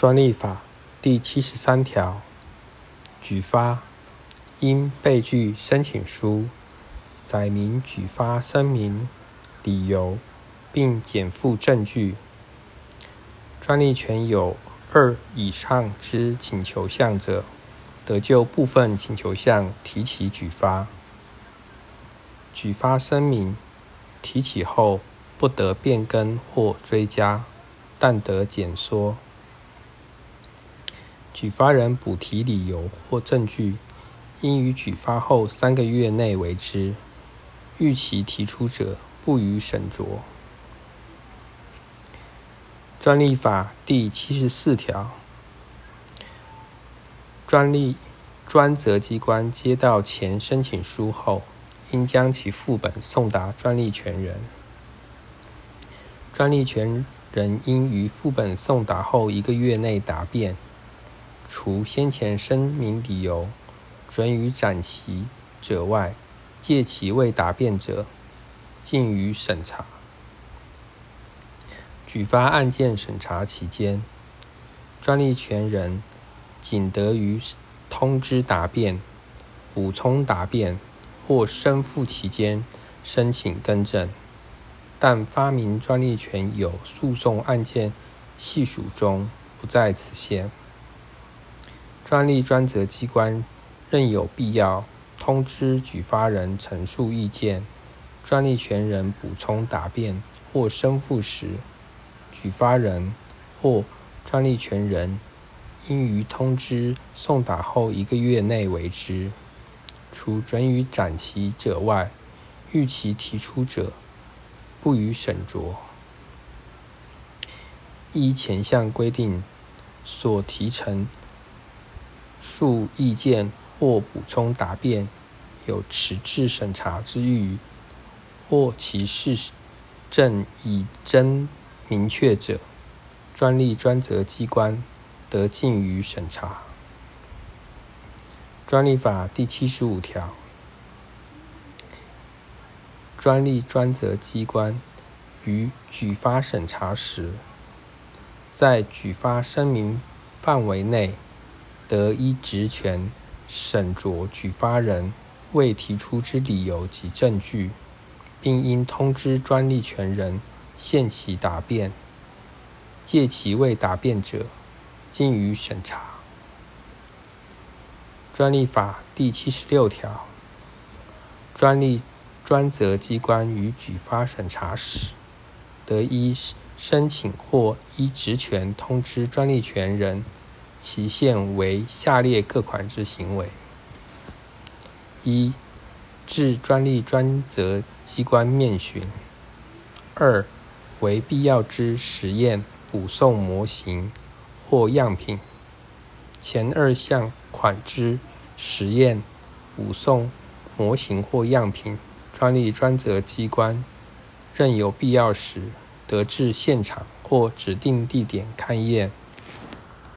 专利法第七十三条，举发应备具申请书，载明举发声明理由，并减负证据。专利权有二以上之请求项者，得就部分请求项提起举发。举发声明提起后，不得变更或追加，但得减缩。举发人补提理由或证据，应于举发后三个月内为之。逾期提出者，不予审酌。专利法第七十四条，专利专责机关接到前申请书后，应将其副本送达专利权人。专利权人应于副本送达后一个月内答辩。除先前声明理由准予展期者外，借其未答辩者，尽予审查。举发案件审查期间，专利权人仅得于通知答辩、补充答辩或申复期间申请更正，但发明专利权有诉讼案件系数中不在此限。专利专责机关任有必要通知举发人陈述意见，专利权人补充答辩或申复时，举发人或专利权人应于通知送达后一个月内为之。除准予展期者外，逾期提出者，不予审酌。依前项规定所提成。述意见或补充答辩有迟滞审查之虞，或其事证已真明确者，专利专责机关得尽予审查。专利法第七十五条，专利专责机关于举发审查时，在举发声明范围内。得依职权审酌举发人未提出之理由及证据，并应通知专利权人限期答辩。借其未答辩者，逕予审查。专利法第七十六条，专利专责机关于举发审查时，得依申请或依职权通知专利权人。期限为下列各款之行为：一、至专利专责机关面询；二、为必要之实验补送模型或样品。前二项款之实验补送模型或样品，专利专责机关任有必要时，得至现场或指定地点勘验。